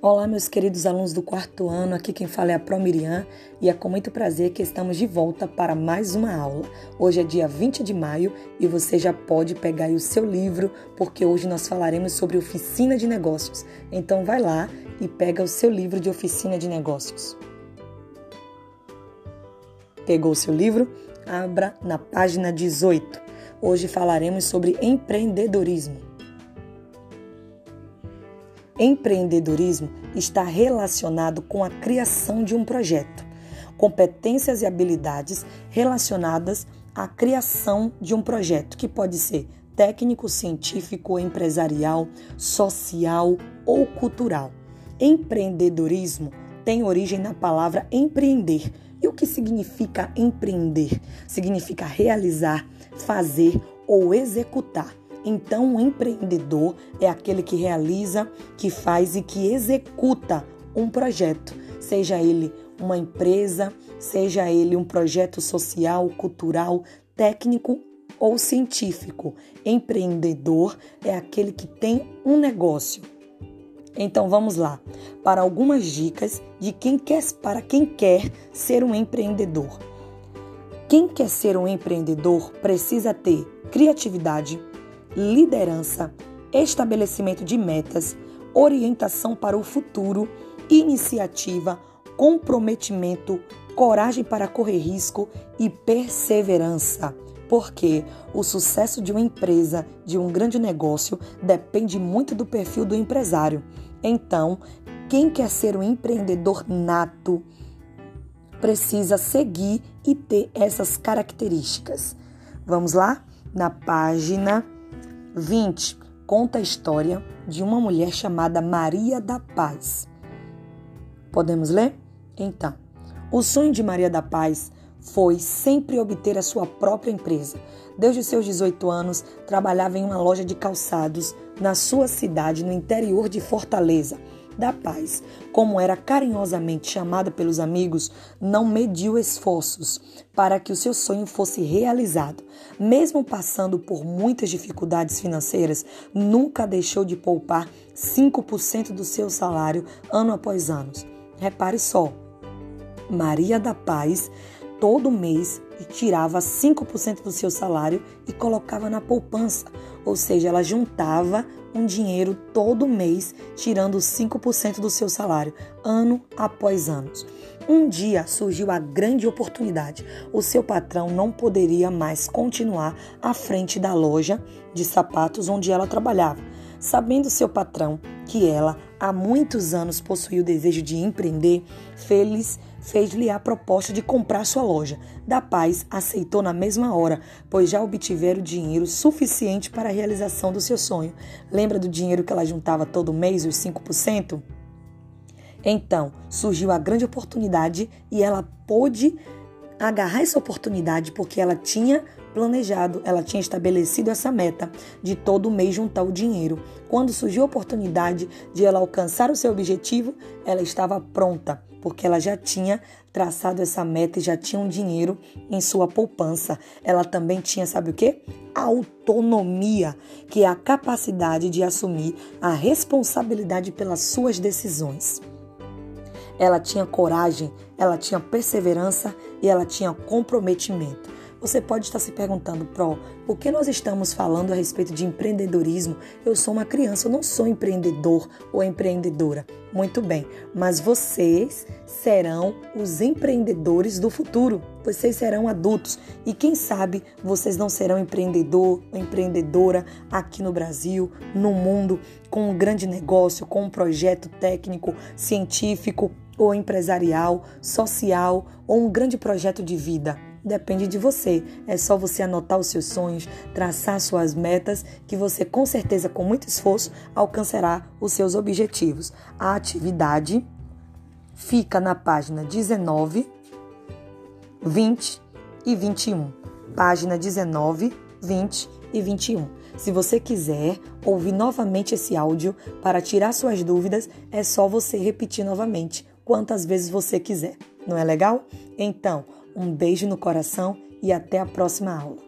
Olá, meus queridos alunos do quarto ano, aqui quem fala é a Promirian e é com muito prazer que estamos de volta para mais uma aula. Hoje é dia 20 de maio e você já pode pegar o seu livro, porque hoje nós falaremos sobre oficina de negócios. Então vai lá e pega o seu livro de oficina de negócios. Pegou o seu livro? Abra na página 18. Hoje falaremos sobre empreendedorismo. Empreendedorismo está relacionado com a criação de um projeto, competências e habilidades relacionadas à criação de um projeto, que pode ser técnico, científico, empresarial, social ou cultural. Empreendedorismo tem origem na palavra empreender. E o que significa empreender? Significa realizar, fazer ou executar. Então, um empreendedor é aquele que realiza, que faz e que executa um projeto, seja ele uma empresa, seja ele um projeto social, cultural, técnico ou científico. Empreendedor é aquele que tem um negócio. Então vamos lá para algumas dicas de quem quer para quem quer ser um empreendedor. Quem quer ser um empreendedor precisa ter criatividade, liderança, estabelecimento de metas, orientação para o futuro, iniciativa, comprometimento, coragem para correr risco e perseverança. Porque o sucesso de uma empresa, de um grande negócio, depende muito do perfil do empresário. Então, quem quer ser um empreendedor nato precisa seguir e ter essas características. Vamos lá? Na página 20 conta a história de uma mulher chamada Maria da Paz. Podemos ler? Então, o sonho de Maria da Paz foi sempre obter a sua própria empresa. Desde seus 18 anos, trabalhava em uma loja de calçados na sua cidade, no interior de Fortaleza da Paz, como era carinhosamente chamada pelos amigos, não mediu esforços para que o seu sonho fosse realizado. Mesmo passando por muitas dificuldades financeiras, nunca deixou de poupar 5% do seu salário ano após ano. Repare só, Maria da Paz todo mês tirava 5% do seu salário e colocava na poupança, ou seja, ela juntava um dinheiro todo mês, tirando 5% do seu salário, ano após ano. Um dia surgiu a grande oportunidade. O seu patrão não poderia mais continuar à frente da loja de sapatos onde ela trabalhava. Sabendo seu patrão que ela há muitos anos possuía o desejo de empreender, feliz fez-lhe a proposta de comprar sua loja. Da Paz aceitou na mesma hora, pois já obtiveram dinheiro suficiente para a realização do seu sonho. Lembra do dinheiro que ela juntava todo mês, os 5%? Então, surgiu a grande oportunidade e ela pôde agarrar essa oportunidade porque ela tinha planejado, ela tinha estabelecido essa meta de todo mês juntar o dinheiro. Quando surgiu a oportunidade de ela alcançar o seu objetivo, ela estava pronta, porque ela já tinha traçado essa meta e já tinha um dinheiro em sua poupança. Ela também tinha, sabe o que? Autonomia, que é a capacidade de assumir a responsabilidade pelas suas decisões. Ela tinha coragem, ela tinha perseverança e ela tinha comprometimento. Você pode estar se perguntando, Pro, por que nós estamos falando a respeito de empreendedorismo? Eu sou uma criança, eu não sou empreendedor ou empreendedora. Muito bem, mas vocês serão os empreendedores do futuro. Vocês serão adultos e quem sabe vocês não serão empreendedor ou empreendedora aqui no Brasil, no mundo, com um grande negócio, com um projeto técnico, científico ou empresarial, social ou um grande projeto de vida. Depende de você. É só você anotar os seus sonhos, traçar suas metas, que você com certeza, com muito esforço, alcançará os seus objetivos. A atividade fica na página 19, 20 e 21. Página 19, 20 e 21. Se você quiser ouvir novamente esse áudio para tirar suas dúvidas, é só você repetir novamente quantas vezes você quiser. Não é legal? Então, um beijo no coração e até a próxima aula.